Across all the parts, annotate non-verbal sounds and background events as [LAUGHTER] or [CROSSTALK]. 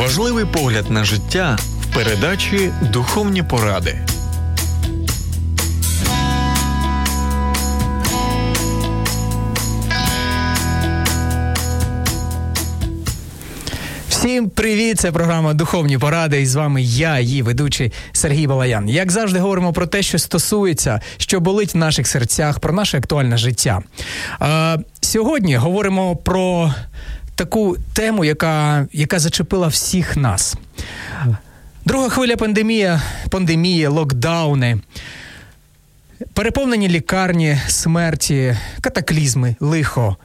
Важливий погляд на життя в передачі Духовні поради. Всім привіт! Це програма Духовні поради. І з вами я, її ведучий Сергій Балаян. Як завжди, говоримо про те, що стосується, що болить в наших серцях, про наше актуальне життя. Е, сьогодні говоримо про таку тему, яка, яка зачепила всіх нас. Друга хвиля пандемія, пандемії, локдауни. Переповнені лікарні, смерті, катаклізми, лихо.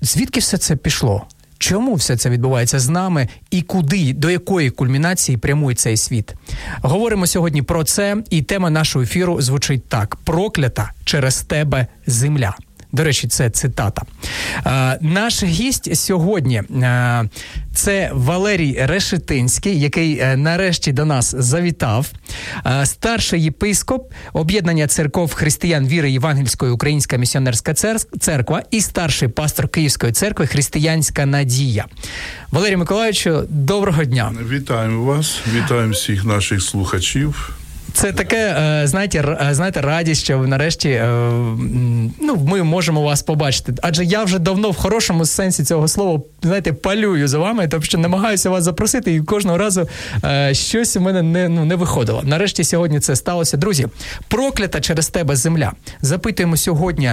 Звідки все це пішло? Чому все це відбувається з нами і куди, до якої кульмінації прямує цей світ? Говоримо сьогодні про це, і тема нашого ефіру звучить так: проклята через тебе земля. До речі, це цитата. Е, наш гість сьогодні е, це Валерій Решетинський, який е, нарешті до нас завітав. Е, старший єпископ об'єднання церков християн віри Євангельської Українська місіонерська церква і старший пастор Київської церкви Християнська Надія. Валерій Миколаївичу, доброго дня. Вітаємо вас, вітаємо всіх наших слухачів. Це таке, е, знаєте, е, знаєте, радість, що нарешті е, ну, ми можемо вас побачити. Адже я вже давно в хорошому сенсі цього слова знаєте, палюю за вами, тобто що намагаюся вас запросити, і кожного разу щось у мене не ну, не виходило. Нарешті сьогодні це сталося. Друзі, проклята через тебе земля. Запитуємо сьогодні.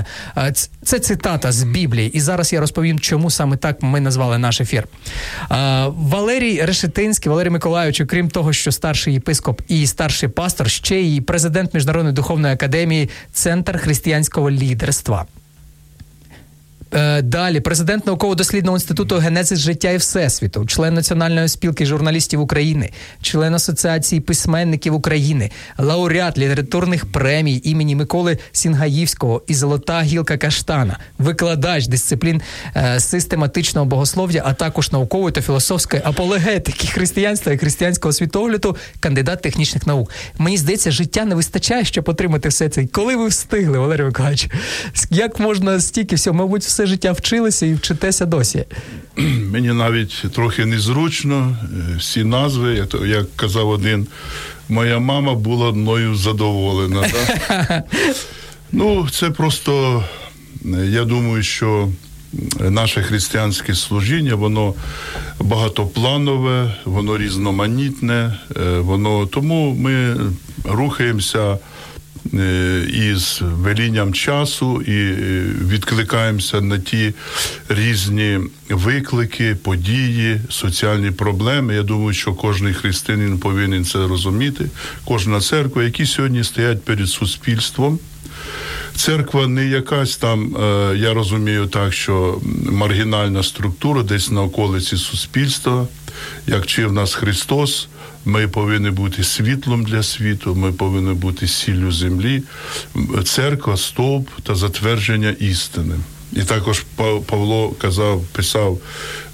Це цитата з Біблії, і зараз я розповім, чому саме так ми назвали наш ефір. Валерій Решетинський, Валерій Миколаївич, крім того, що старший єпископ і старший пастор ще й президент Міжнародної духовної академії, Центр християнського лідерства. Е, далі президент науково-дослідного інституту генезис життя і всесвіту, член Національної спілки журналістів України, член Асоціації письменників України, лауреат літературних премій імені Миколи Сінгаївського і Золота гілка Каштана, викладач дисциплін е, систематичного богослов'я, а також наукової та філософської апологетики християнства і християнського світогляду, кандидат технічних наук. Мені здається, життя не вистачає, щоб отримати все це. Коли ви встигли, Валерій Миколаївич? Як можна стільки всього, мабуть, все життя вчилися і вчитеся досі. [CLEARS THROAT] Мені навіть трохи незручно е, всі назви, як казав один, моя мама була мною задоволена. [LAUGHS] Ну, це просто, я думаю, що наше християнське служіння, воно багатопланове, воно різноманітне, е, воно тому ми рухаємося. Е, із велінням часу і е, відкликаємося на ті різні виклики, події, соціальні проблеми. Я думаю, що кожен християнин повинен це розуміти. Кожна церква, які сьогодні стоять перед суспільством. Церква не якась там, е, я розумію так, що маргінальна структура десь на околиці суспільства, як вчив нас Христос. Ми повинні бути світлом для світу, ми повинні бути сіллю землі, церква, стовп та затвердження істини. І також Павло казав, писав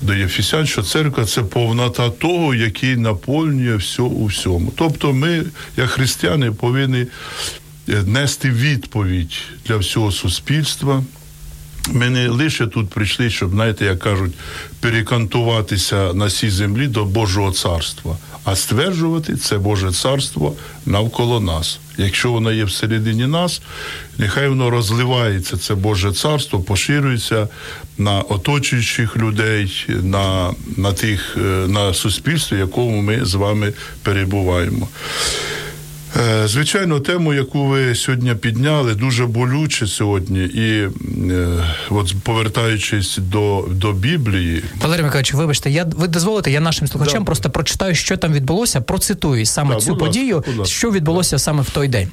до Єфісян, що церква це повнота того, який наповнює все у всьому. Тобто, ми, як християни, повинні е, нести відповідь для всього суспільства. Ми не лише тут прийшли, щоб, знаєте, як кажуть, перекантуватися на цій землі до Божого царства, а стверджувати це Боже царство навколо нас. Якщо воно є всередині нас, нехай воно розливається, це Боже царство, поширюється на оточуючих людей, на на тих е, на суспільстві, якому ми з вами перебуваємо. Е, звичайно, тему, яку ви сьогодні підняли, дуже болюче сьогодні, і е, от повертаючись до до Біблії, Валерій Миколаївич, вибачте, я ви дозволите, я нашим слухачам да. просто прочитаю, що там відбулося. Процитую саме да, цю подію, ласка, що відбулося да. саме в той день.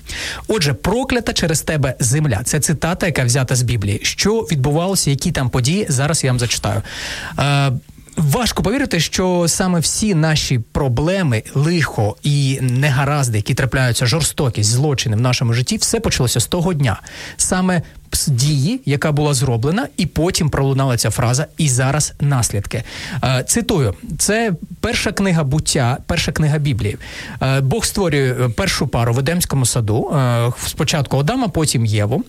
Отже, проклята через тебе земля. Це цитата, яка взята з Біблії. Що відбувалося, які там події зараз я вам зачитаю. Е, важко повірити, що саме всі наші проблеми, лихо і негаразди, які трапляються, жорстокість, злочини в нашому житті, все почалося з того дня. Саме дії, яка була зроблена, і потім пролунала ця фраза, і зараз наслідки. Е, цитую, це перша книга буття, перша книга Біблії. Е, Бог створює е, першу пару в Едемському саду. Спочатку Адама, потім Єву.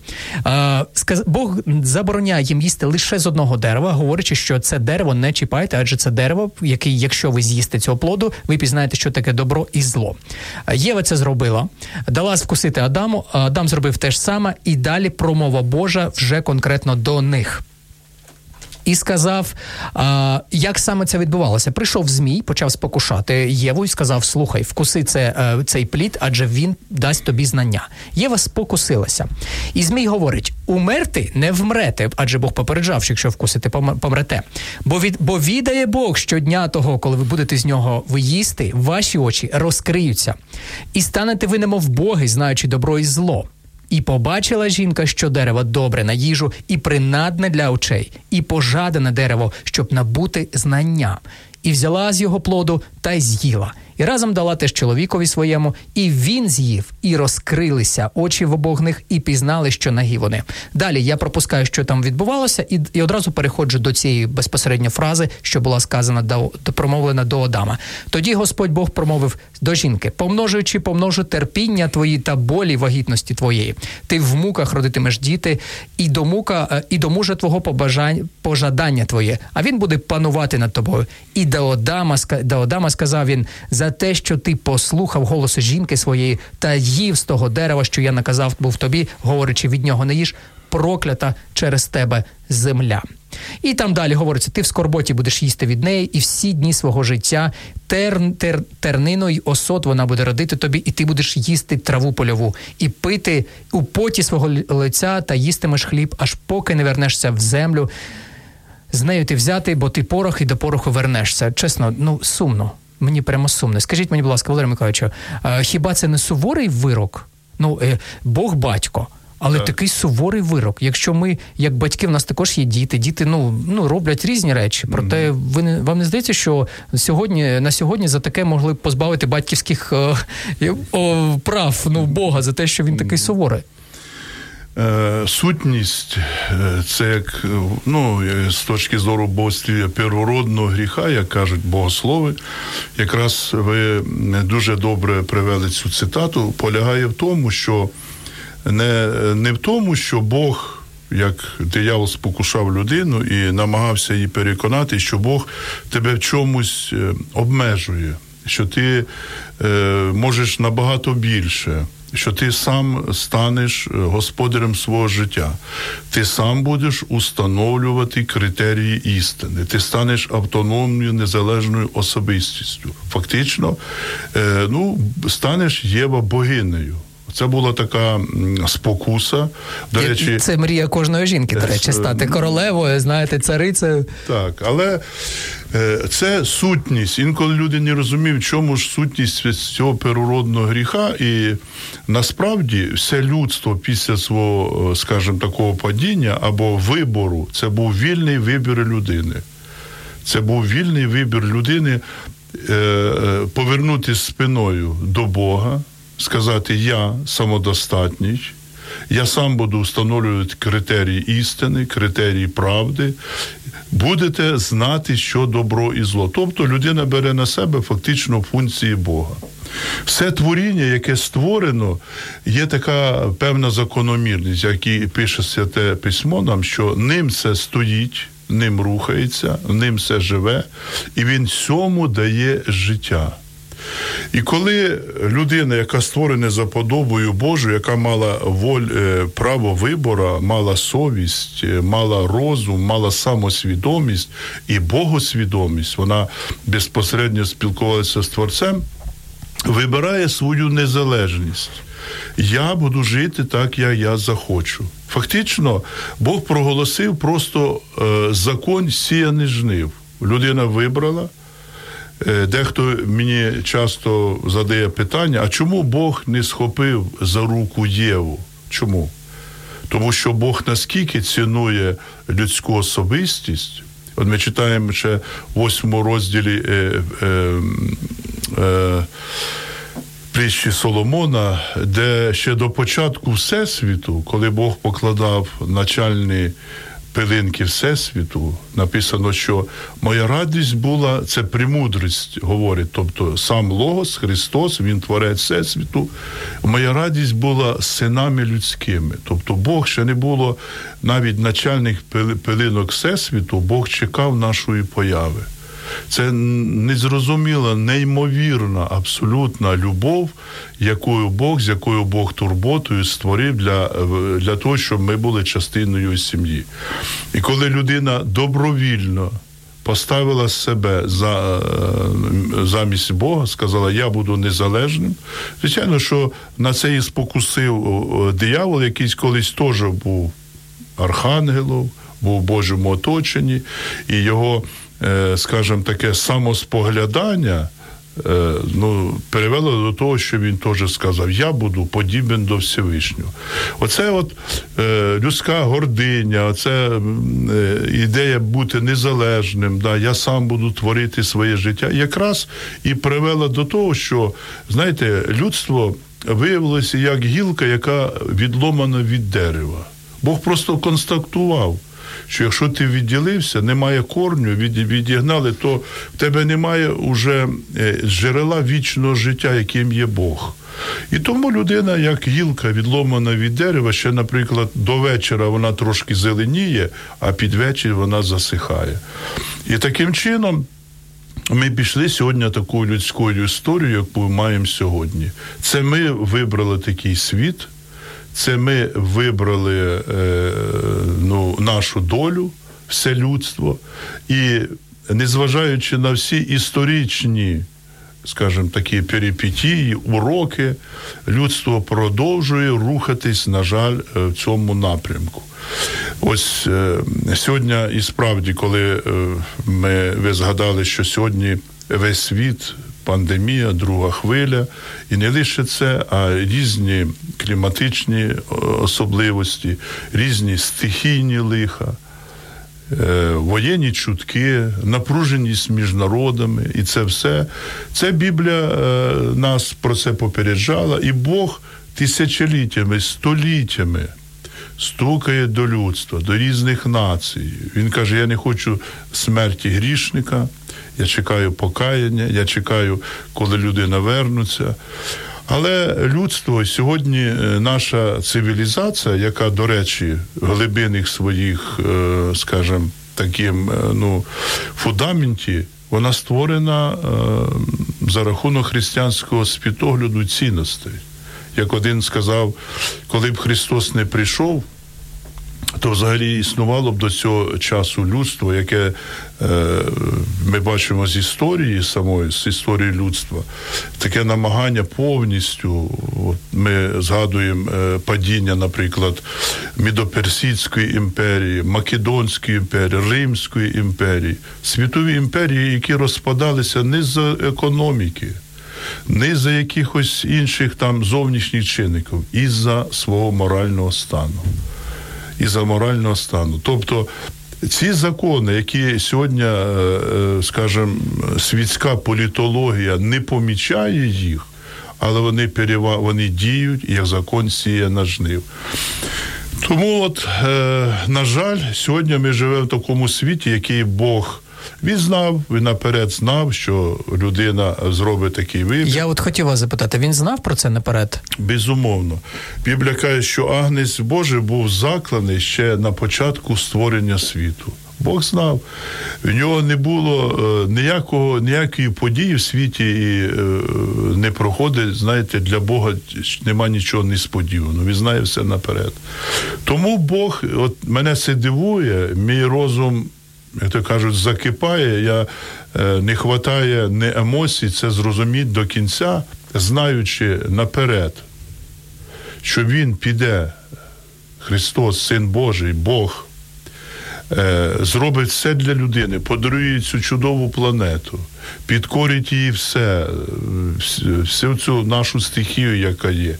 Бог забороняє їм їсти лише з одного дерева, говорячи, що це дерево не чіпайте, адже це дерево, яке, якщо ви з'їсте цього плоду, ви пізнаєте, що таке добро і зло. Єва це зробила, дала вкусити Адаму. Адам зробив те ж саме, і далі промова Божа вже конкретно до них. І сказав, а, як саме це відбувалося. Прийшов змій, почав спокушати Єву і сказав: Слухай, вкуси це, е, цей плід, адже він дасть тобі знання. Єва спокусилася. І Змій говорить: умерти не вмрете, адже Бог попереджав, що якщо вкусите, помрете. Бо від бо відає Бог щодня того, коли ви будете з нього виїсти, ваші очі розкриються, і станете ви немов боги, знаючи добро і зло. І побачила жінка, що дерево добре на їжу, і принадне для очей, і пожадане дерево, щоб набути знання. І взяла з його плоду та й з'їла. І разом дала теж чоловікові своєму, і він з'їв, і розкрилися очі в обох них, і пізнали, що нагі вони. Далі я пропускаю, що там відбувалося, і, і одразу переходжу до цієї безпосередньо фрази, що була сказана до, до промовлена до Адама. Тоді Господь Бог промовив до жінки: помножуючи, помножу терпіння твої та болі вагітності твоєї. Ти в муках родитимеш діти, і до мука, е, і до мужа твого побажань, пожадання твоє, а він буде панувати над тобою. І до до Адама сказав він за те, що ти послухав голосу жінки своєї та їв з того дерева, що я наказав був тобі, говорячи від нього не їж, проклята через тебе земля. І там далі говориться: ти в скорботі будеш їсти від неї, і всі дні свого життя терн, тер, тернину й осот вона буде родити тобі, і ти будеш їсти траву польову, і пити у поті свого лиця та їстимеш хліб, аж поки не вернешся в землю. З нею ти взяти, бо ти порох і до пороху вернешся. Чесно, ну сумно. Мені прямо сумно. Скажіть мені, будь ласка, Валерій Миколаївичу, хіба це не суворий вирок? Ну, е, Бог батько. Але Так. такий суворий вирок. Якщо ми, як батьки, в нас також є діти, діти ну, ну роблять різні речі. Проте ви не вам не здається, що сьогодні на сьогодні за таке могли б позбавити батьківських е, о, прав ну Бога за те, що він такий суворий. Е, Сутність е, це як е, ну, е, з точки зору богослів'я первородного гріха, як кажуть богослови. Якраз ви дуже добре привели цю цитату, полягає в тому, що не, не в тому, що Бог. Як диявол спокушав людину і намагався її переконати, що Бог тебе в чомусь е, обмежує, що ти е, можеш набагато більше, що ти сам станеш е, господарем свого життя, ти сам будеш установлювати критерії істини, ти станеш автономною незалежною особистістю. Фактично, е, ну, станеш Єва богинею. Це була така спокуса. До речі, це мрія кожної жінки, до речі, стати ну, королевою, знаєте, царицею. Так, але е, це сутність. Інколи люди не розуміють, в чому ж сутність цього первородного гріха. І насправді все людство після свого, е, скажімо, такого падіння або вибору, це був вільний вибір людини. Це був вільний вибір людини е, е, повернутися спиною до Бога, сказати Я самодостатній. Я сам буду встановлювати критерії істини, критерії правди. Будете знати, що добро і зло. Тобто людина бере на себе фактично функції Бога. Все творіння, яке створено, є така певна закономірність, як і пише святе письмо нам, що ним це стоїть, ним рухається, ним все живе, і він всьому дає життя. І коли людина, яка створена за подобою Божою, яка мала воль, е, право вибору, мала совість, е, мала розум, мала самосвідомість і богосвідомість, вона безпосередньо спілкувалася з Творцем, вибирає свою незалежність. Я буду жити так, як я захочу. Фактично, Бог проголосив просто е, закон сіяний жнив. Людина вибрала. Е, Дехто мені часто задає питання: а чому Бог не схопив за руку Єву? Чому? Тому що Бог наскільки цінує людську особистість, От ми читаємо ще в восьмому розділі. Е, е, е, притчі Соломона, де ще до початку Всесвіту, коли Бог покладав начальні пилинки Всесвіту, написано, що моя радість була це премудрість, говорить. Тобто сам Логос, Христос, Він творець Всесвіту. Моя радість була синами людськими. Тобто Бог ще не було навіть начальних пилинок Всесвіту, Бог чекав нашої появи. Це незрозуміла, неймовірна, абсолютна любов, якою Бог, з якою Бог турботою створив для для того, щоб ми були частиною сім'ї. І коли людина добровільно поставила себе за, замість Бога, сказала, я буду незалежним. Звичайно, що на це і спокусив диявол, який колись теж був архангелом, був в Божому оточенні, і його Е, скажімо, таке самоспоглядання. Е, ну, перевело до того, що він теж сказав: Я буду подібен до Всевишнього. Оце от е, людська гординя, оце ідея бути незалежним, да, я сам буду творити своє життя, якраз і привела до того, що, знаєте, людство виявилося як гілка, яка відломана від дерева. Бог просто констатував що якщо ти відділився, немає корню, відігнали, то в тебе немає уже е, джерела вічного життя, яким є Бог. І тому людина, як гілка відломана від дерева, ще, наприклад, до вечора вона трошки зеленіє, а під вечір вона засихає. І таким чином. Ми пішли сьогодні такою людською історією, яку маємо сьогодні. Це ми вибрали такий світ, це ми вибрали е, ну, нашу долю, все людство, і незважаючи на всі історичні, скажімо такі перипетії, уроки, людство продовжує рухатись, на жаль, е, в цьому напрямку. Ось е, сьогодні, і справді, коли ми ви згадали, що сьогодні весь світ пандемія, друга хвиля, і не лише це, а різні кліматичні е, особливості, різні стихійні лиха. Е, воєнні чутки, напруженість між народами, і це все. Це Біблія е, нас про це попереджала, і Бог тисячоліттями, століттями стукає до людства, до різних націй. Він каже: Я не хочу смерті грішника, я чекаю покаяння, я чекаю, коли людина вернуться. Але людство сьогодні е, наша цивілізація, яка, до речі, глибинних своїх, е, скажімо, таким е, ну, фундаменті, вона створена за рахунок християнського світогляду цінностей. Як один сказав, коли б Христос не прийшов то взагалі існувало б до цього часу людство, яке е, ми бачимо з історії самої, з історії людства, таке намагання повністю. От Ми згадуємо е, падіння, наприклад, Мідоперсидської імперії, Македонської імперії, Римської імперії, світові імперії, які розпадалися не з економіки. Не за якихось інших там зовнішніх чинників, із за свого морального стану і за морального стану. Тобто ці закони, які сьогодні, е, е, скажімо, світська політологія не помічає їх, але вони перева... вони діють як закон сіє на жнив. Тому, от, е, на жаль, сьогодні ми живемо в такому світі, який Бог. Він знав, він наперед знав, що людина зробить такий вибір. Я от хотів вас запитати, він знав про це наперед? Безумовно. Біблія каже, що Агнець Божий був закланий ще на початку створення світу. Бог знав, в нього не було е, ніякого, ніякої події в світі і е, не проходить. Знаєте, для Бога нема нічого несподіваного. Він знає все наперед. Тому Бог, от мене це дивує, мій розум то кажуть, закипає, я е, не вистачає не емоцій, це зрозуміти до кінця, знаючи наперед, що Він піде, Христос, Син Божий, Бог, зробить все для людини, подарує цю чудову планету, підкорить її все, е, всю цю нашу стихію, яка є.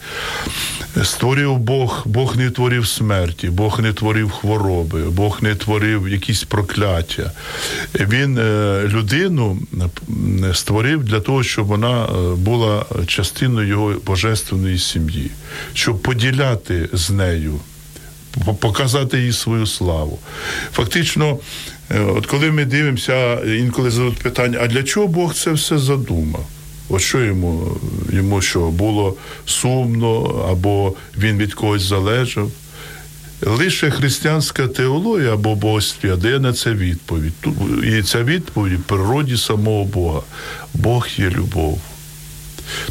Створив Бог, Бог не творив смерті, Бог не творив хвороби, Бог не творив якісь прокляття. Він е, людину створив для того, щоб вона е, була частиною його божественної сім'ї, щоб поділяти з нею показати їй свою славу. Фактично, е, от коли ми дивимося, інколи задають питання, а для чого Бог це все задумав? От що йому, йому що, було сумно, або він від когось залежав? Лише християнська теологія або богослів'я дає на це відповідь. І ця відповідь в природі самого Бога. Бог є любов.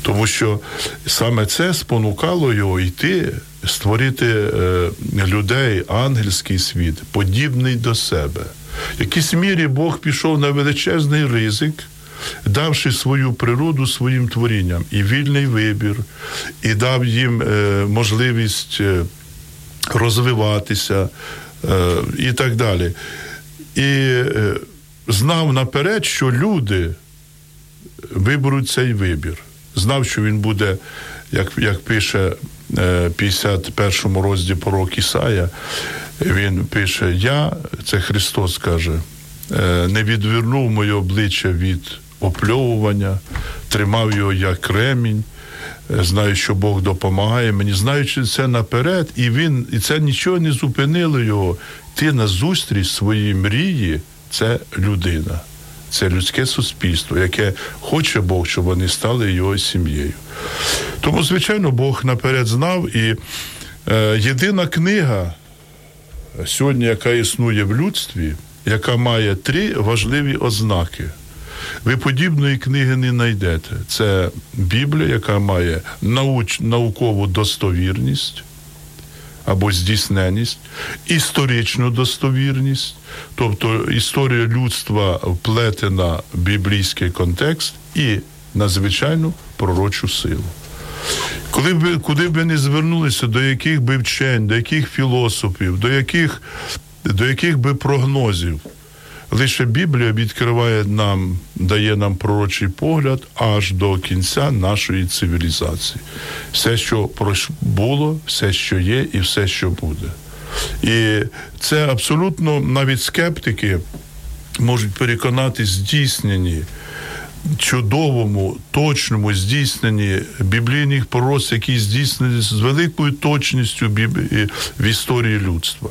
Тому що саме це спонукало його йти, створити е, людей, ангельський світ, подібний до себе. В якійсь мірі Бог пішов на величезний ризик, давши свою природу своїм творінням і вільний вибір, і дав їм е, можливість е, розвиватися і так далі. І знав наперед, що люди виберуть цей вибір. Знав, що він буде, як, як пише 51 розділі пророк Ісая, він пише: Я, це Христос каже, е, не відвернув моє обличчя від опльовування, тримав його як кремінь. Е, Знаю, що Бог допомагає мені, знаючи це наперед, і він і це нічого не зупинило його. Ти на зустріч своїй мрії це людина, це людське суспільство, яке хоче Бог, щоб вони стали його сім'єю. Тому, звичайно, Бог наперед знав, і е, єдина книга сьогодні, яка існує в людстві, яка має три важливі ознаки. Ви подібної книги не знайдете. Це Біблія, яка має науч, наукову достовірність або здійсненість, історичну достовірність, тобто історія людства вплетена в біблійський контекст і надзвичайну пророчу силу. Коли б куди б ви не звернулися, до яких би вчень, до яких філософів, до яких, до яких би прогнозів, лише Біблія відкриває нам, дає нам пророчий погляд аж до кінця нашої цивілізації. Все, що було, все, що є, і все, що буде. І це абсолютно навіть скептики можуть переконати здійснені чудовому, точному здійсненні біблійних пророцтв, які здійснені з великою точністю в історії людства.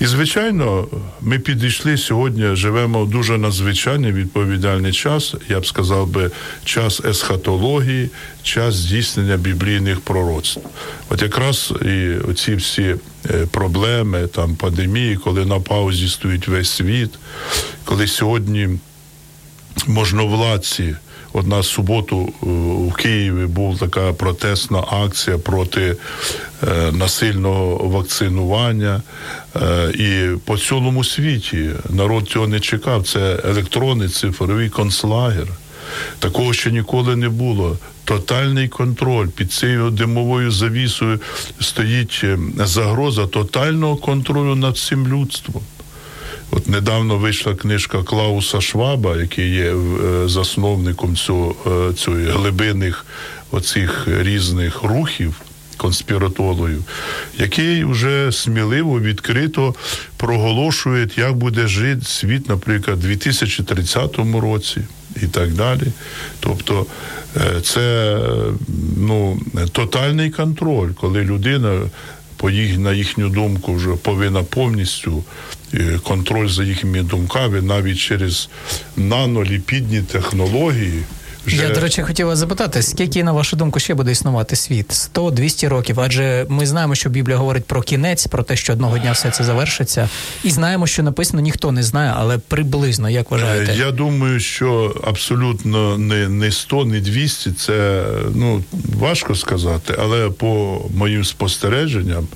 І, звичайно, ми підійшли сьогодні, живемо в дуже надзвичайний відповідальний час, я б сказав би, час есхатології, час здійснення біблійних пророцтв. От якраз і оці всі е, проблеми, там пандемії, коли на паузі стоїть весь світ, коли сьогодні можновладці. От на суботу е, у Києві була така протестна акція проти е, насильного вакцинування. Е, і по цілому світі народ цього не чекав. Це електронний цифровий концлагер. Такого ще ніколи не було. Тотальний контроль під цією димовою завісою стоїть загроза тотального контролю над всім людством. От недавно вийшла книжка Клауса Шваба, який є е, засновником цього, е, цієї глибинних оцих різних рухів конспіратологів, який вже сміливо, відкрито проголошує, як буде жити світ, наприклад, у 2030 році і так далі. Тобто е, це ну, тотальний контроль, коли людина по їх, на їхню думку, вже повинна повністю е, контроль за їхніми думками, навіть через наноліпідні технології. Вже... Я, до речі, хотів вас запитати, скільки, на вашу думку, ще буде існувати світ? 100-200 років? Адже ми знаємо, що Біблія говорить про кінець, про те, що одного дня все це завершиться. І знаємо, що написано, ніхто не знає, але приблизно, як вважаєте? Е, Я думаю, що абсолютно не, не 100, не 200, це ну, важко сказати, але по моїм спостереженням,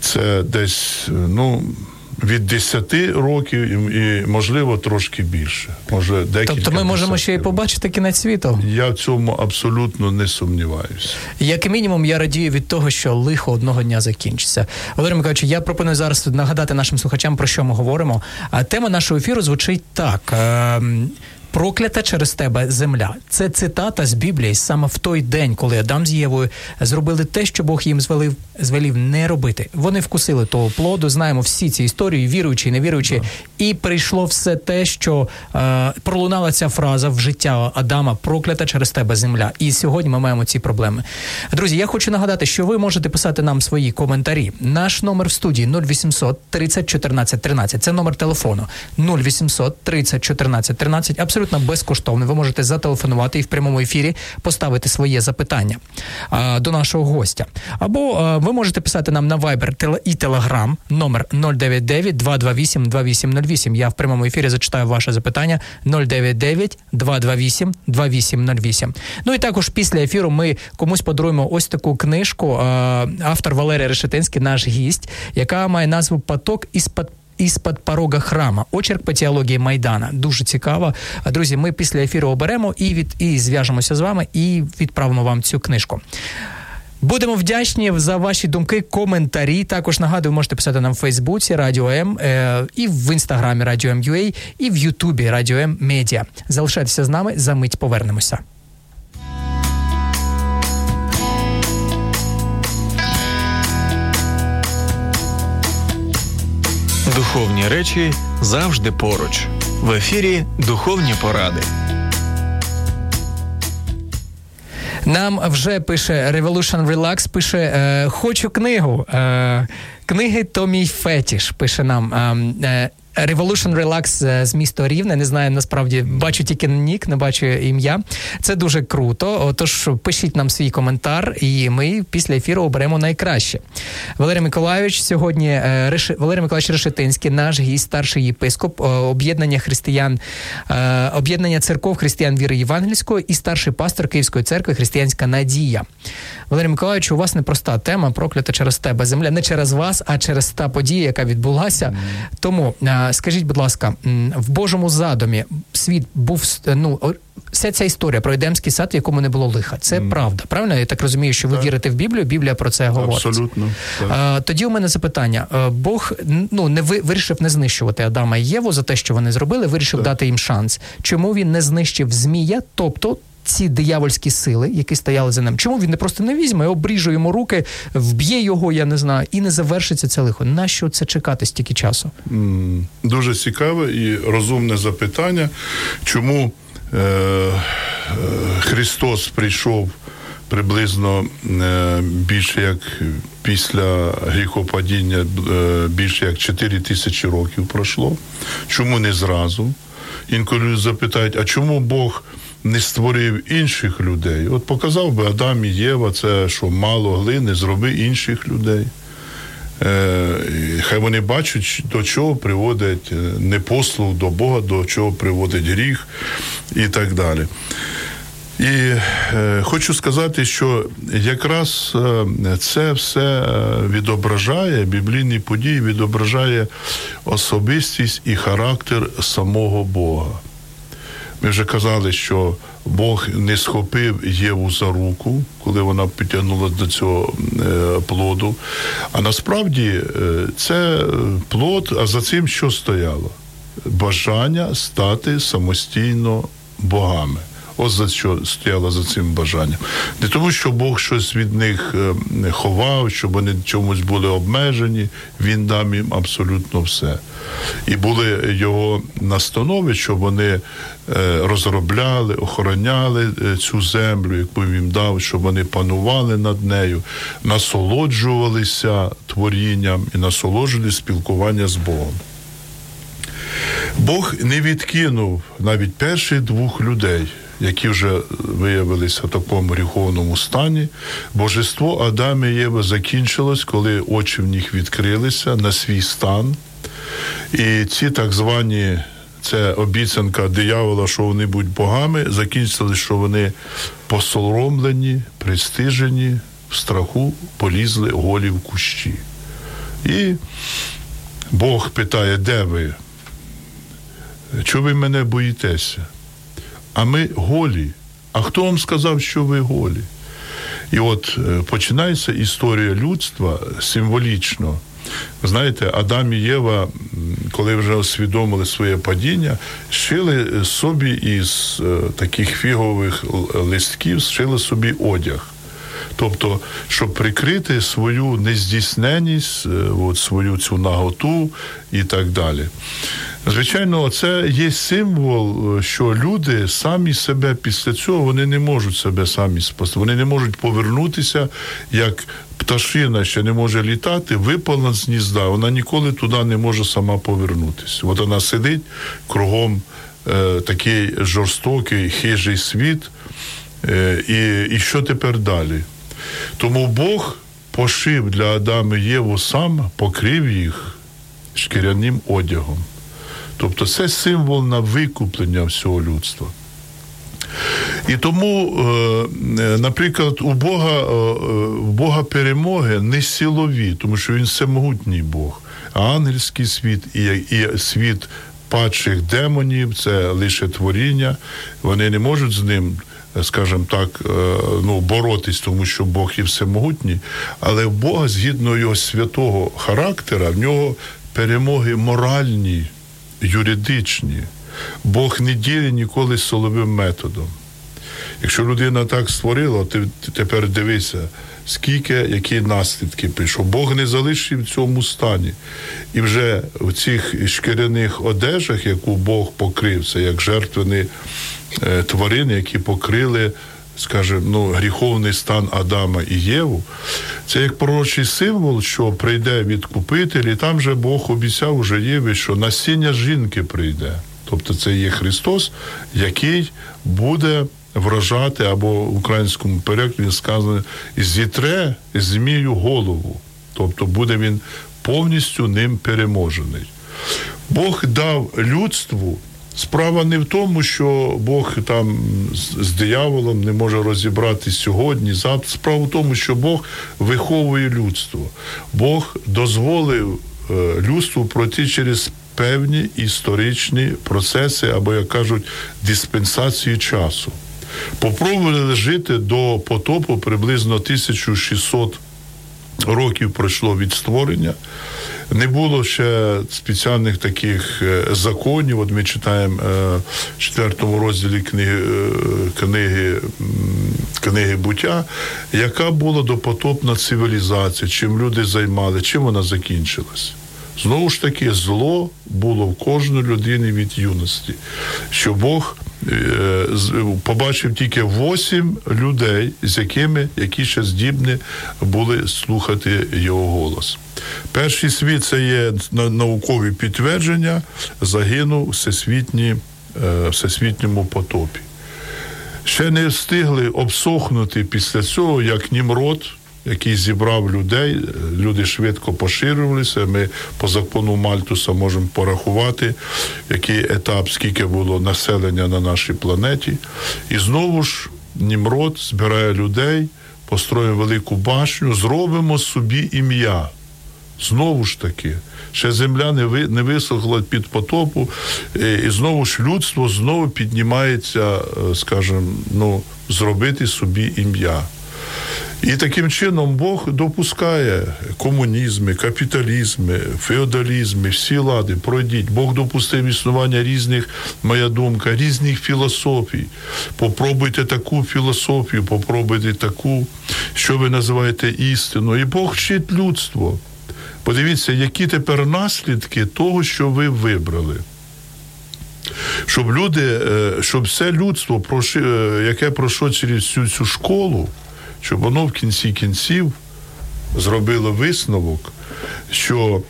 це десь, ну, від 10 років і, і можливо трошки більше. Може, декілька Тобто ми можемо ще й побачити кінець світу. Я в цьому абсолютно не сумніваюся. Як мінімум, я радію від того, що лихо одного дня закінчиться. Володимир Миколаївич, я пропоную зараз нагадати нашим слухачам, про що ми говоримо. А тема нашого ефіру звучить так. Проклята через тебе земля. Це цитата з Біблії саме в той день, коли Адам з Євою зробили те, що Бог їм звелив, звелів не робити. Вони вкусили того плоду. Знаємо всі ці історії, віруючі, і невіруючі. І прийшло все те, що е, пролунала ця фраза в життя Адама проклята через тебе земля. І сьогодні ми маємо ці проблеми. Друзі, я хочу нагадати, що ви можете писати нам свої коментарі. Наш номер в студії 0800 30 14 13. Це номер телефону 0800 30 14 13. Абсолютно безкоштовний. Ви можете зателефонувати і в прямому ефірі поставити своє запитання а, до нашого гостя. Або а, ви можете писати нам на Viber і Telegram номер 099 228 2808. Я в прямому ефірі зачитаю ваше запитання 099 228 2808. Ну і також після ефіру ми комусь подаруємо ось таку книжку. а, Автор Валерій Решетинський, наш гість, яка має назву Поток із із-під порога храма. Очерк по теології Майдана. Дуже цікаво. Друзі, ми після ефіру оберемо і від і зв'яжемося з вами і відправимо вам цю книжку. Будемо вдячні за ваші думки, коментарі. Також нагадую, можете писати нам в Фейсбуці Радіо М е, і в інстаграмі Радіо М.Ю.А. і в Ютубі Радіо М Медіа. Залишайтеся з нами, за мить повернемося. Духовні речі завжди поруч. В ефірі Духовні поради. Нам вже пише Revolution Relax, пише е, Хочу книгу. Е, книги то мій фетіш. Пише нам. Е, е, Revolution Relax е, з міста Рівне. Не знаю, насправді бачу тільки нік, не бачу ім'я. Це дуже круто. Отож, пишіть нам свій коментар, і ми після ефіру оберемо найкраще. Валерій Миколайович сьогодні е. Валерій Миколайович Решетинський, наш гість, старший єпископ, е, об'єднання християн, об'єднання церков християн віри євангельської і старший пастор Київської церкви Християнська Надія. Валерій Миколайович, у вас непроста тема проклята через тебе земля, не через вас, а через та подія, яка відбулася. Тому скажіть, будь ласка, в Божому задумі світ був е, ну. Вся ця історія про Едемський сад, в якому не було лиха, це правда. Правильно? Я так розумію, що ви вірите в Біблію, Біблія про це говорить. Абсолютно. Так. Тоді у мене запитання: Е, Бог ну не вирішив не знищувати Адама і Єву за те, що вони зробили, вирішив дати їм шанс. Чому він не знищив змія? Тобто. Ці диявольські сили, які стояли за ним, чому він не просто не візьме, обріже йому руки, вб'є його, я не знаю, і не завершиться це лихо. Нащо це чекати стільки часу? Дуже цікаве і розумне запитання, чому е, е, Христос прийшов приблизно е, більше як після гріхопадіння, е, більше як 4 тисячі років пройшло. Чому не зразу? Інколи запитають, а чому Бог не створив інших людей? От показав би Адам і Єва, це що мало глини, зроби інших людей. Е, Хай вони бачать, до чого приводить е, непослух до Бога, до чого приводить гріх і так далі. І е, хочу сказати, що якраз це все відображає, біблійні події відображає особистість і характер самого Бога. Ми вже казали, що Бог не схопив Єву за руку, коли вона підтягнулася до цього е, плоду. А насправді е, це плод, а за цим що стояло? Бажання стати самостійно богами. Ось за що стояло за цим бажанням. Не тому, що Бог щось від них е, ховав, щоб вони чомусь були обмежені, він дав їм абсолютно все. І були його настанови, щоб вони е, розробляли, охороняли е, цю землю, яку він дав, щоб вони панували над нею, насолоджувалися творінням і насолоджувалися спілкування з Богом. Бог не відкинув навіть перших двох людей, які вже виявилися в такому гріховному стані. Божество Адама і Єви закінчилось, коли очі в них відкрилися на свій стан. І ці так звані. Це обіцянка диявола, що вони будуть богами, закінчилось, що вони посоромлені, пристижені, в страху полізли голі в кущі. І Бог питає, де ви? Чого ви мене боїтеся? А ми голі. А хто вам сказав, що ви голі? І от е, починається історія людства символічно. Знаєте, Адам і Єва, коли вже усвідомили своє падіння, шили собі із е, таких фігових листків, шили собі одяг. Тобто, щоб прикрити свою нездійсненість, е, от свою цю наготу і так далі. Звичайно, це є символ, е, що люди самі себе після цього вони не можуть себе самі спасти. Вони не можуть повернутися, як пташина ще не може літати, випала з гнізда, вона ніколи туди не може сама повернутися. От вона сидить кругом е, такий жорстокий, хижий світ. Е, і, і що тепер далі? Тому Бог пошив для Адама і Єву сам, покрив їх шкіряним одягом. Тобто це символ на викуплення всього людства. І тому, е, е, наприклад, у Бога, е, е, у Бога перемоги не силові, тому що він всемогутній Бог, а ангельський світ і, і світ падших демонів це лише творіння. Вони не можуть з ним, скажімо так, е, ну, боротись, тому що Бог є всемогутній, але в Бога, згідно його святого характера, в нього перемоги моральні, юридичні. Бог не діє ніколи соловим методом. Якщо людина так створила, ти тепер дивися, скільки, які наслідки пішов. Бог не залишив в цьому стані. І вже в цих шкіряних одежах, яку Бог покрив, це як жертвені е, тварини, які покрили, скажімо, ну, гріховний стан Адама і Єву, це як пророчий символ, що прийде відкупитель, і там же Бог обіцяв уже Єві, що насіння жінки прийде. Тобто це є Христос, який буде вражати, або в українському перекладі сказано, зітре змію голову. Тобто буде він повністю ним переможений. Бог дав людству. Справа не в тому, що Бог там з, дияволом не може розібратись сьогодні, завтра. Справа в тому, що Бог виховує людство. Бог дозволив е, людству пройти через певні історичні процеси, або, як кажуть, диспенсації часу. Попробували жити до потопу приблизно 1600 років пройшло від створення. Не було ще спеціальних таких е, законів. От ми читаємо е, в четвертому розділі книги, е, книги, книги буття, яка була допотопна цивілізація, чим люди займали, чим вона закінчилась. Знову ж таки, зло було в кожної людини від юності, що Бог побачив тільки восім людей, з якими які ще здібні були слухати його голос. Перший світ це є наукові підтвердження, загинув всесвітні, е, всесвітньому потопі. Ще не встигли обсохнути після цього, як Німрод, який зібрав людей, люди швидко поширювалися. Ми по закону Мальтуса можемо порахувати, який етап, скільки було населення на нашій планеті. І знову ж Німрод збирає людей, построїмо велику башню, зробимо собі ім'я. Знову ж таки, ще земля не ви не висохла під потопу, е, і знову ж людство знову піднімається, е, скажімо, ну, зробити собі ім'я. І таким чином Бог допускає комунізми, капіталізми, феодалізми, всі лади, пройдіть. Бог допустив існування різних, моя думка, різних філософій. Попробуйте таку філософію, попробуйте таку, що ви називаєте істину. І Бог вчить людство. Подивіться, які тепер наслідки того, що ви вибрали. Щоб люди, е, щоб все людство, е, яке пройшло через цю, цю школу, щоб воно в кінці кінців зробило висновок, що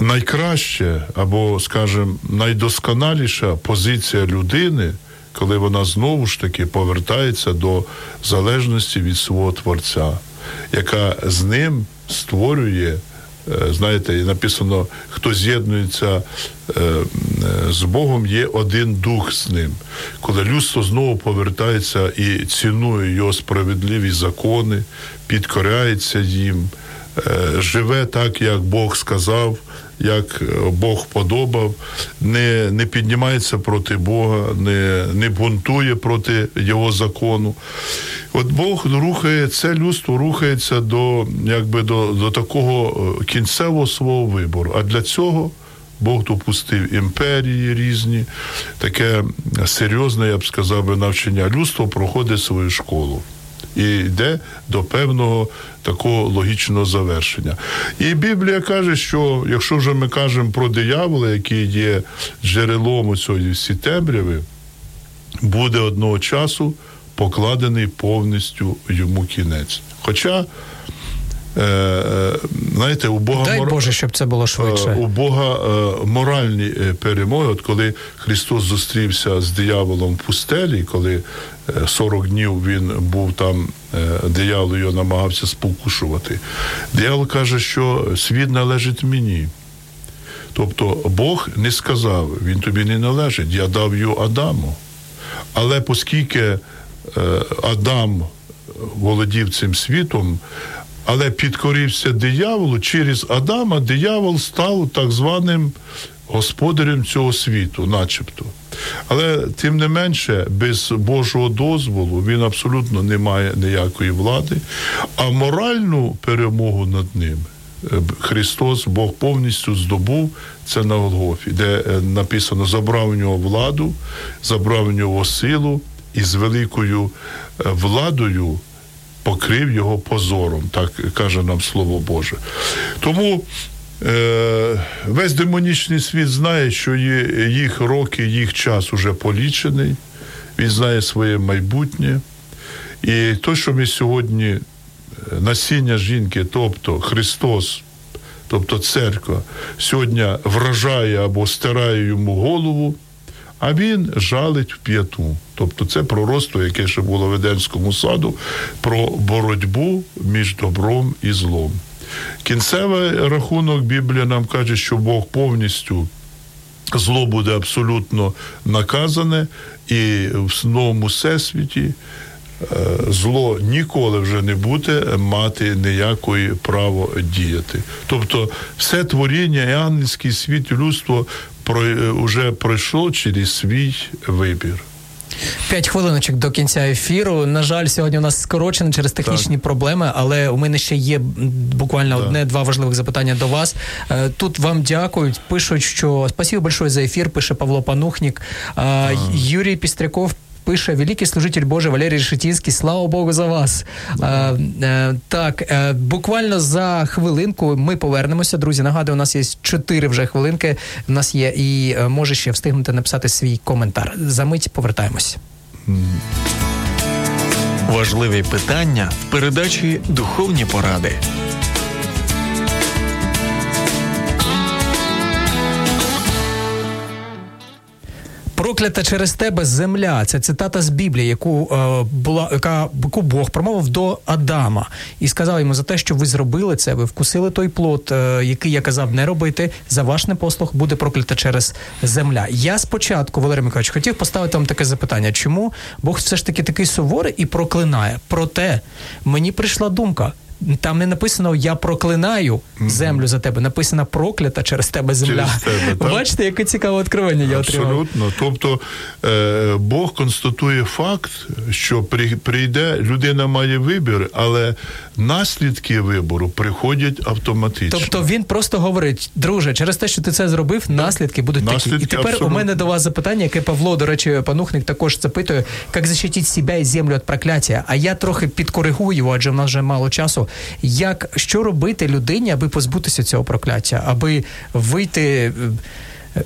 найкраще або, скажімо, найдосконаліша позиція людини, коли вона знову ж таки повертається до залежності від свого Творця, яка з ним створює. Е, Знаєте, і написано, хто з'єднується е, з Богом, є один дух з ним. Коли людство знову повертається і цінує його справедливі закони, підкоряється їм, е, живе так, як Бог сказав, як Бог подобав, не не піднімається проти Бога, не не бунтує проти Його закону. От Бог рухає це людство, рухається до якби до, до такого кінцевого свого вибору. А для цього. Бог допустив імперії різні, таке серйозне, я б сказав, навчання. Людство проходить свою школу і йде до певного такого логічного завершення. І Біблія каже, що якщо вже ми кажемо про диявола, який є джерелом цієї всі темряви, буде одного часу покладений повністю йому кінець. Хоча знаєте, у Бога Дай Боже, щоб це було швидше. Е, у Бога моральні перемоги. От коли Христос зустрівся з дияволом в пустелі, коли 40 днів він був там, диявол його намагався спокушувати. Диявол каже, що світ належить мені. Тобто Бог не сказав, він тобі не належить, я дав його Адаму. Але оскільки Адам володів цим світом, але підкорився дияволу через Адама, диявол став так званим господарем цього світу, начебто. Але тим не менше, без Божого дозволу він абсолютно не має ніякої влади, а моральну перемогу над ним. Е, Христос Бог повністю здобув це на Голгофі, де е, написано: забрав у нього владу, забрав у нього силу і з великою е, владою покрив його позором, так каже нам Слово Боже. Тому е, весь демонічний світ знає, що їх роки, їх час уже полічений, він знає своє майбутнє. І те, що ми сьогодні, е, насіння жінки, тобто Христос, тобто церква, сьогодні вражає або стирає йому голову а він жалить в п'яту. Тобто це пророцтво, яке ще було в Едемському саду, про боротьбу між добром і злом. Кінцевий рахунок Біблія нам каже, що Бог повністю. Зло буде абсолютно наказане, і в новому всесвіті е, зло ніколи вже не буде мати ніякої право діяти. Тобто, все творіння, і ангельський світ, людство вже пройшло через свій вибір. П'ять хвилиночок до кінця ефіру. На жаль, сьогодні у нас скорочено через технічні так. проблеми, але у мене ще є буквально одне-два важливих запитання до вас. Е, тут вам дякують. Пишуть, що спасибо большое за ефір. Пише Павло Панухнік. Юрій Пістряков пише великий служитель Божий Валерій Решетінський, слава Богу за вас. А, е, так, е, буквально за хвилинку ми повернемося. Друзі, нагадую, у нас є чотири вже хвилинки. У нас є і е, може ще встигнути написати свій коментар. За мить повертаємось. Важливі питання в передачі Духовні поради. Проклята через тебе земля. Це цитата з Біблії, яку е, була яка яку Бог промовив до Адама і сказав йому за те, що ви зробили це, ви вкусили той плод, е, який я казав не робити. За ваш непослух буде проклята через земля. Я спочатку, Валерій Миколаївич, хотів поставити вам таке запитання, чому Бог все ж таки такий суворий і проклинає? Проте мені прийшла думка. Там не написано Я проклинаю землю за тебе. Написано проклята через тебе земля. Через тебе, [LAUGHS] Бачите, яке цікаве відкривання я отримав. Абсолютно. Тобто е, Бог констатує факт, що при, прийде, людина має вибір, але наслідки вибору приходять автоматично. Тобто він просто говорить, друже, через те, що ти це зробив, наслідки будуть наслідки такі. І тепер абсолютно. у мене до вас запитання, яке Павло, до речі, панухник також запитує, як захистити себе і землю від прокляття. А я трохи підкоригую адже в нас вже мало часу як що робити людині, аби позбутися цього прокляття, аби вийти.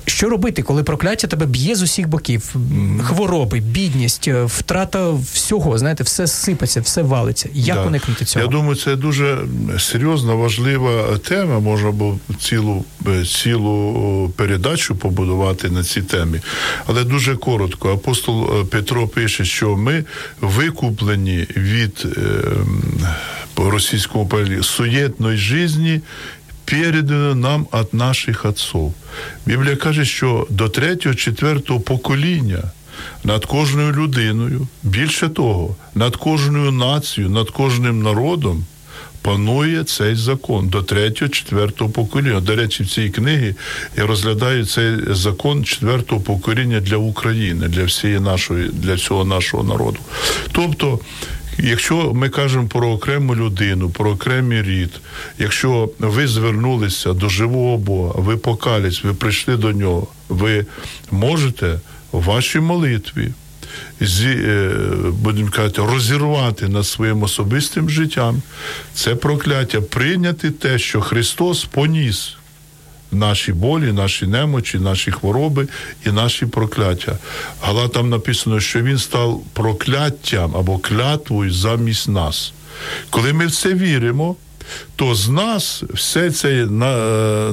Що робити, коли прокляття тебе б'є з усіх боків? Хвороби, бідність, е, втрата всього, знаєте, все сипеться, все валиться. Як да. уникнути цього? Я думаю, це дуже серйозна, важлива тема. Можна було цілу е, цілу передачу побудувати на цій темі. Але дуже коротко. Апостол е, Петро пише, що ми викуплені від по російському паралі суєтної житті передано нам від наших отців. Біблія каже, що до третього, четвертого покоління над кожною людиною, більше того, над кожною нацією, над кожним народом панує цей закон до третього, четвертого покоління. До речі, в цій книгі я розглядаю цей закон четвертого покоління для України, для всієї нашої, для всього нашого народу. Тобто. Якщо ми кажемо про окрему людину, про окремий рід, якщо ви звернулися до живого Бога, ви покались, ви прийшли до нього, ви можете в вашій молитві зі, е, будемо казати, розірвати над своїм особистим життям це прокляття, прийняти те, що Христос поніс. Наші болі, наші немочі, наші хвороби і наші прокляття. Але там написано, що він став прокляттям або клятвою замість нас. Коли ми в це віримо, то з нас все цей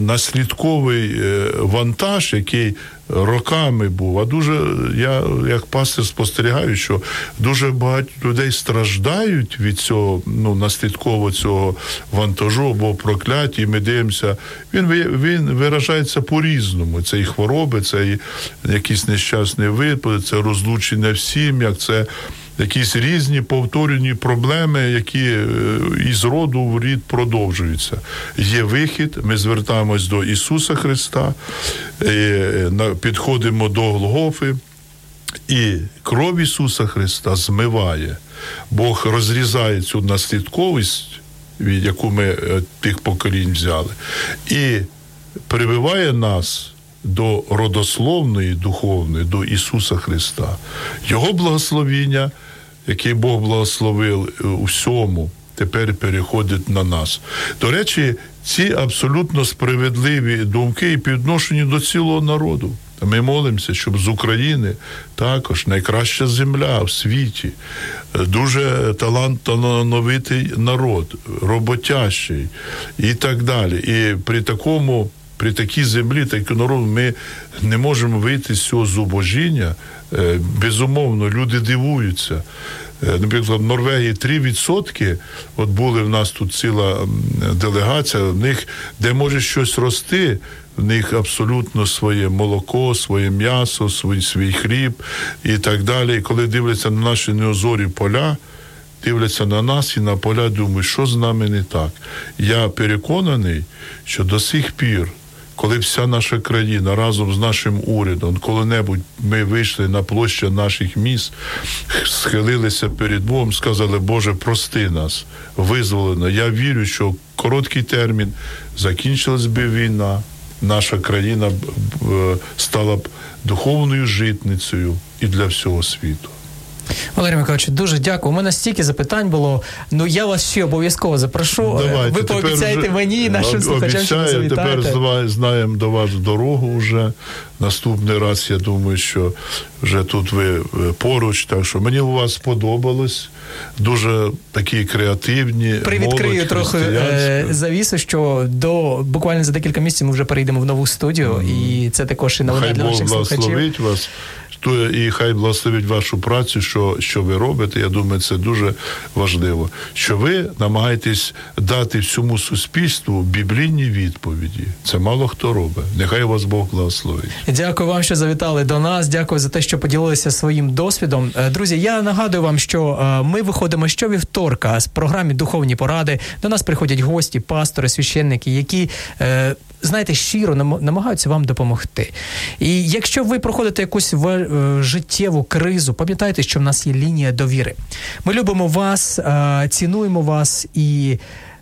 наслідковий е, вантаж, який роками був. А дуже я як пастир спостерігаю, що дуже багато людей страждають від цього ну наслідково цього вантажу або прокляття. І Ми дивимося, він він виражається по-різному. Це і хвороби, це і якісь нещасні випадки, це розлучення в сім'ях, це якісь різні повторювані проблеми, які е, із роду в рід продовжуються. Є вихід, ми звертаємось до Ісуса Христа, е, підходимо до Голгофи. І кров Ісуса Христа змиває. Бог розрізає цю наслідковість, від яку ми е, тих поколінь взяли, і прививає нас до родословної духовної, до Ісуса Христа. Його благословіння який Бог благословив е, усьому, тепер переходить на нас. До речі, ці абсолютно справедливі думки і підношені до цілого народу. Ми молимося, щоб з України також найкраща земля в світі, е, дуже талановитий народ, роботящий і так далі. І при такому. При такій землі, такий народ, ми не можемо вийти з цього зубожіння, Е, безумовно, люди дивуються. Е, наприклад, в Норвегії 3%, от були в нас тут ціла делегація, в них, де може щось рости, в них абсолютно своє молоко, своє м'ясо, свій свій хліб і так далі. І коли дивляться на наші неозорі поля, дивляться на нас і на поля, думають, що з нами не так. Я переконаний, що до сих пір коли вся наша країна разом з нашим урядом, коли-небудь ми вийшли на площу наших міст, схилилися перед Богом, сказали, Боже, прости нас, визволено. Я вірю, що короткий термін закінчилась би війна, наша країна стала б духовною житницею і для всього світу. Валерій Миколаївич, дуже дякую. У мене стільки запитань було. Ну я вас ще обов'язково запрошу. Давайте, Ви пообіцяєте мені і нашим слухачам, що ви. Тепер знаємо до вас дорогу вже. Наступний раз я думаю, що вже тут ви поруч. Так що мені у вас сподобалось. Дуже такі креативні. Привідкрию трохи е, завісу, що до буквально за декілька місяців ми вже перейдемо в нову студію, mm. і це також і новина для наших слухачів. вас то і хай благословить вашу працю, що що ви робите. Я думаю, це дуже важливо. Що ви намагаєтесь дати всьому суспільству біблійні відповіді. Це мало хто робить. Нехай вас Бог благословить. Дякую вам, що завітали до нас. Дякую за те, що поділилися своїм досвідом. Е, друзі, я нагадую вам, що е, ми виходимо щовівторка з програмі Духовні поради. До нас приходять гості, пастори, священники, які. Е, знаєте, щиро намагаються вам допомогти. І якщо ви проходите якусь е, життєву кризу, пам'ятайте, що в нас є лінія довіри. Ми любимо вас, е, цінуємо вас і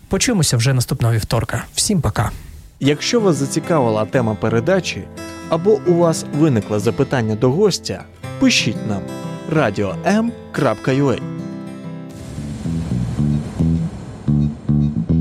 почуємося вже наступного вівторка. Всім пока. Якщо вас зацікавила тема передачі або у вас виникло запитання до гостя, пишіть нам radio.m.ua